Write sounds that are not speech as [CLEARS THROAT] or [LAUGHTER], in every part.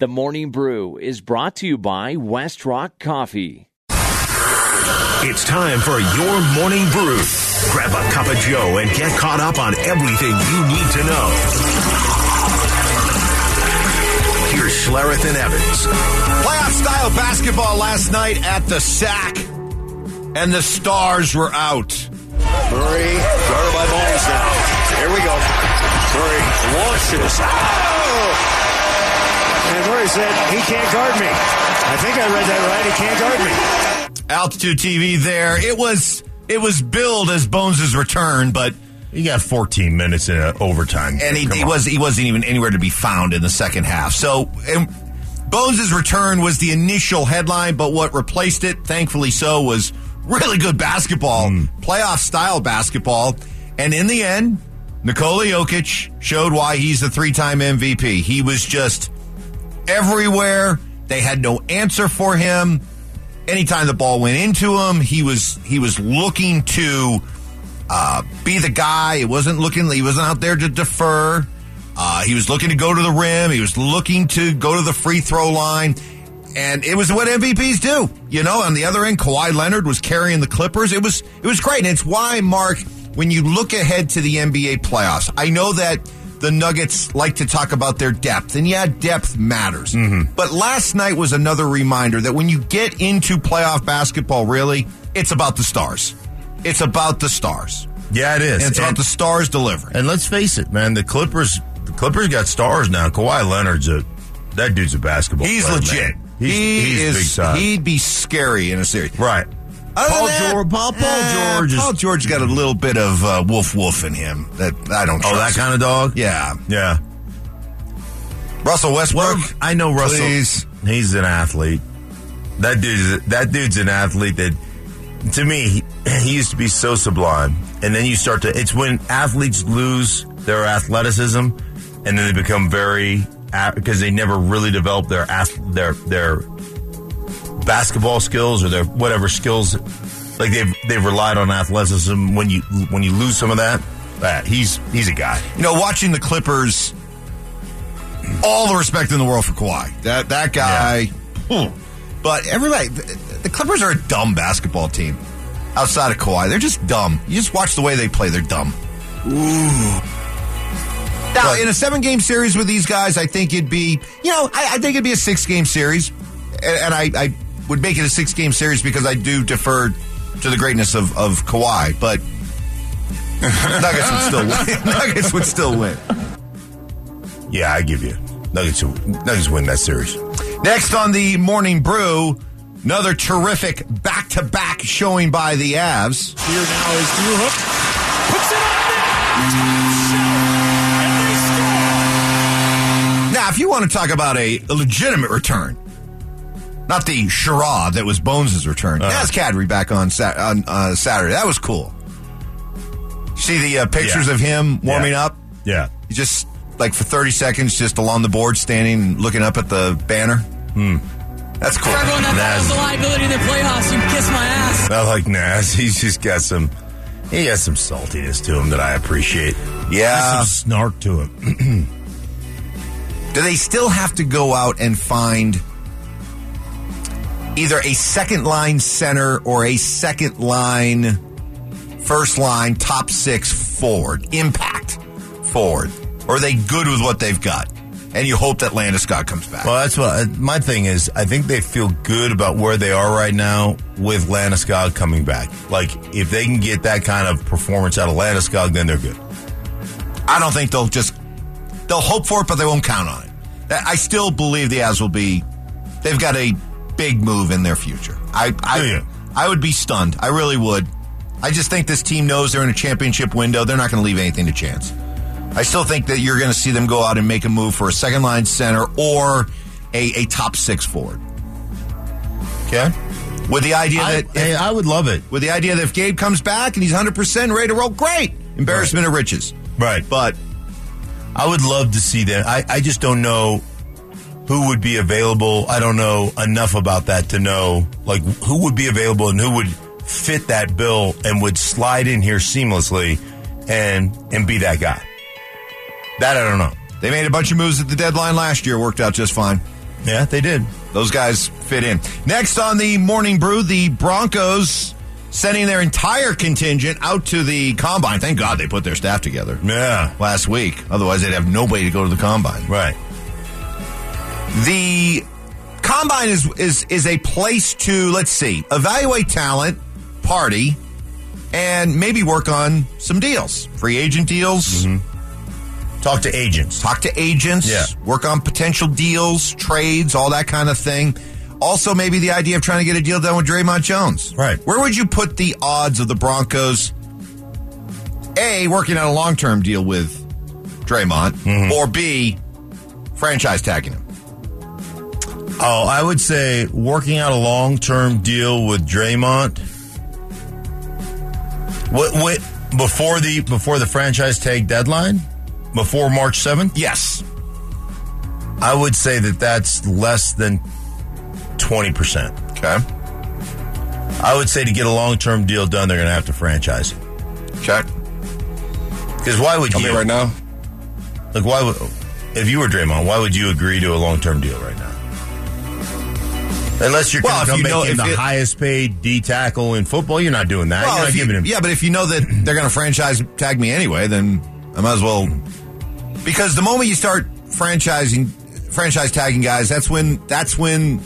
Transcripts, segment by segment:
The Morning Brew is brought to you by West Rock Coffee. It's time for your morning brew. Grab a cup of Joe and get caught up on everything you need to know. Here's Schlereth and Evans. Playoff style basketball last night at the SAC, and the stars were out. Murray, guarded by Barnes now. Here we go. Murray launches. Oh! And Murray said, he can't guard me. I think I read that right. He can't guard me. Altitude TV there. It was it was billed as Bones' return, but He got 14 minutes in uh, overtime. and he, he was he wasn't even anywhere to be found in the second half. So and Bones' return was the initial headline, but what replaced it, thankfully so, was really good basketball, playoff style basketball. And in the end, Nikola Jokic showed why he's the three time MVP. He was just everywhere. They had no answer for him. Anytime the ball went into him, he was he was looking to uh, be the guy. It wasn't looking. He wasn't out there to defer. Uh, he was looking to go to the rim. He was looking to go to the free throw line. And it was what MVPs do. You know, on the other end, Kawhi Leonard was carrying the Clippers. It was it was great. And it's why, Mark, when you look ahead to the NBA playoffs, I know that the Nuggets like to talk about their depth. And yeah, depth matters. Mm-hmm. But last night was another reminder that when you get into playoff basketball, really, it's about the stars. It's about the stars. Yeah, it is. And it's about the stars delivering. And let's face it, man, the Clippers the Clippers got stars now. Kawhi Leonard's a that dude's a basketball. He's player, legit. man. He's, he he's is. He'd be scary in a series. right. Other Paul that, George, Paul, Paul eh, George is Paul George got a little bit of uh, wolf wolf in him that I don't. oh that kind of dog. Yeah, Yeah. Russell Westbrook. Well, I know Russell. Please. He's an athlete. That dude's that dude's an athlete that, to me, he, he used to be so sublime. And then you start to. It's when athletes lose their athleticism, and then they become very because they never really develop their their their basketball skills or their whatever skills. Like they've they've relied on athleticism. When you when you lose some of that, that he's he's a guy. You know, watching the Clippers. All the respect in the world for Kawhi. That that guy. hmm. But everybody, the Clippers are a dumb basketball team. Outside of Kawhi, they're just dumb. You just watch the way they play; they're dumb. Ooh. Now, in a seven game series with these guys, I think it'd be, you know, I, I think it'd be a six game series. And, and I, I would make it a six game series because I do defer to the greatness of, of Kawhi. But Nuggets would still win. [LAUGHS] Nuggets would still win. Yeah, I give you Nuggets. Nuggets win that series. Next on the Morning Brew, another terrific back to back showing by the Avs. Here now is Drew Hook. Puts it on net. And they score. Now, if you want to talk about a, a legitimate return, not the charade that was Bones' return, that's Kadri back on, Sat- on uh, Saturday. That was cool. See the uh, pictures Yeah. of him warming Yeah. up? Yeah. He just, like, for 30 seconds, just along the board, standing and looking up at the banner. Hmm. That's cool. For everyone that Naz. follows the liability in the playoffs, you can kiss my ass. I like Naz. [LAUGHS] He's just got some. He has some saltiness to him that I appreciate. Yeah. Some snark to him. [CLEARS THROAT] Do they still have to go out and find either a second line center or a second line, first line, top six forward, impact forward? Or are they good with what they've got? And you hope that Landeskog comes back. Well, that's what uh, my thing is. I think they feel good about where they are right now with Landeskog coming back. Like if they can get that kind of performance out of Landeskog, then they're good. I don't think they'll just they'll hope for it, but they won't count on it. I still believe the Avs will be. They've got a big move in their future. I I, you? I would be stunned. I really would. I just think this team knows they're in a championship window. They're not going to leave anything to chance. I still think that you're going to see them go out and make a move for a second line center or a, a top six forward. Okay, with the idea I, that if, hey, I would love it. with the idea that if Gabe comes back and he's 100 percent ready to roll, great. Embarrassment of riches. Right. But I would love to see that. I, I just don't know who would be available. I don't know enough about that to know like who would be available and who would fit that bill and would slide in here seamlessly and and be that guy. That I don't know. They made a bunch of moves at the deadline last year, worked out just fine. Yeah, they did. Those guys fit in. Next on the morning brew, the Broncos sending their entire contingent out to the combine. Thank God they put their staff together Yeah. last week. Otherwise, they'd have nobody to go to the combine. Right. The combine is is is a place to let's see, evaluate talent, party, and maybe work on some deals, free agent deals. Talk to agents. Talk to agents, Yeah. work on potential deals, trades, all that kind of thing. Also, maybe the idea of trying to get a deal done with Dre'Mont Jones. Right. Where would you put the odds of the Broncos, A, working on a long term deal with Dre'Mont, Mm-hmm. or B, franchise tagging him? Oh, I would say working out a long term deal with Dre'Mont. What what before the before the franchise tag deadline? Before March seventh? Yes. I would say that that's less than twenty percent. Okay. I would say to get a long term deal done, they're going to have to franchise. Okay. Because why would Tell you? me right now. Like why would if you were Dre'Mont, why would you agree to a long term deal right now? Unless you're Well, if you know- if the it- highest paid D tackle in football, you're not doing that. Well, you're not you- giving him. yeah, but if you know that they're going to franchise tag me anyway, then I might as well. Because the moment you start franchising, franchise tagging guys, that's when that's when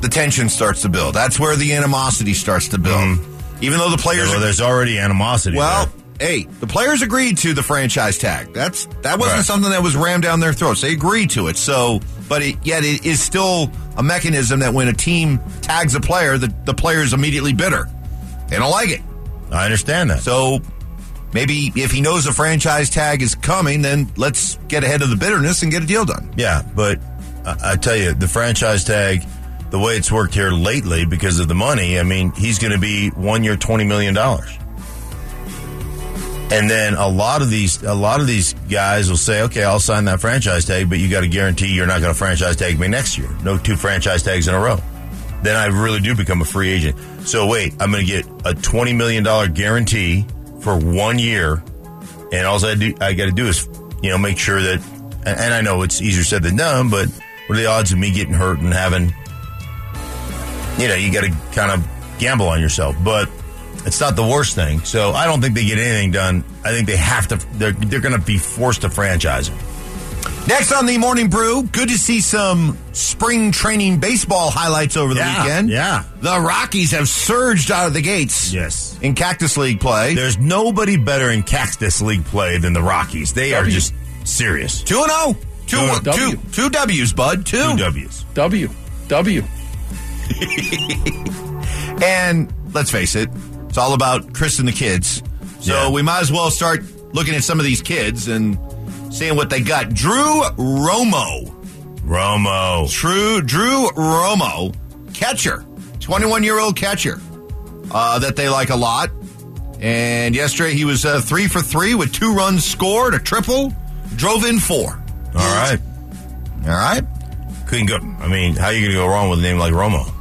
the tension starts to build. That's where the animosity starts to build. Mm-hmm. Even though the players, well, are, there's already animosity. well, there. Hey, the players agreed to the franchise tag. That's that wasn't Right. something that was rammed down their throats. They agreed to it. So, but it, yet it is still a mechanism that when a team tags a player, the, the player is immediately bitter. They don't like it. I understand that. So maybe if he knows a franchise tag is coming, then let's get ahead of the bitterness and get a deal done. Yeah, but I, I tell you, the franchise tag, the way it's worked here lately because of the money, I mean, he's going to be one year, $20 million. And then a lot of these, a lot of these guys will say, okay, I'll sign that franchise tag, but you got to guarantee you're not going to franchise tag me next year. No two franchise tags in a row. Then I really do become a free agent. So wait, I'm going to get a $20 million guarantee for one year. And all I do, I got to do is, you know, make sure that, and, and I know it's easier said than done, but what are the odds of me getting hurt and having, you know, you got to kind of gamble on yourself, but it's not the worst thing. So I don't think they get anything done. I think they have to, they're, they're going to be forced to franchise him. Next on the Morning Brew, good to see some spring training baseball highlights over the Yeah, weekend. yeah. The Rockies have surged out of the gates. Yes. In Cactus League play. There's nobody better in Cactus League play than the Rockies. They are just serious. 2 and 0. Two, Two- two, W. two W's, bud. Two. Two W's. W. W. [LAUGHS] And let's face it, it's all about Chris and the kids. So Yeah. we might as well start looking at some of these kids and seeing what they got. Drew Romo. Romo. True Drew Romo, catcher, 21 year old catcher uh, that they like a lot. And yesterday he was uh, three for three with two runs scored, a triple, drove in four. All right. All right. Couldn't go. I mean, how are you going to go wrong with a name like Romo?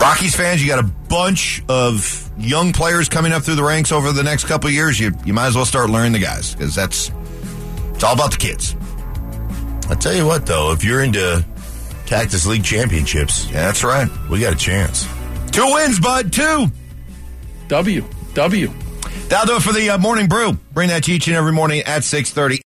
Rockies fans, you got a bunch of young players coming up through the ranks over the next couple of years. You you might as well start learning the guys because that's it's all about the kids. I tell you what, though, if you're into Cactus League championships, Yeah, that's right. we got a chance. Two wins, bud. Two. W. W. That'll do it for the uh, morning brew. Bring that to each and every morning at six thirty.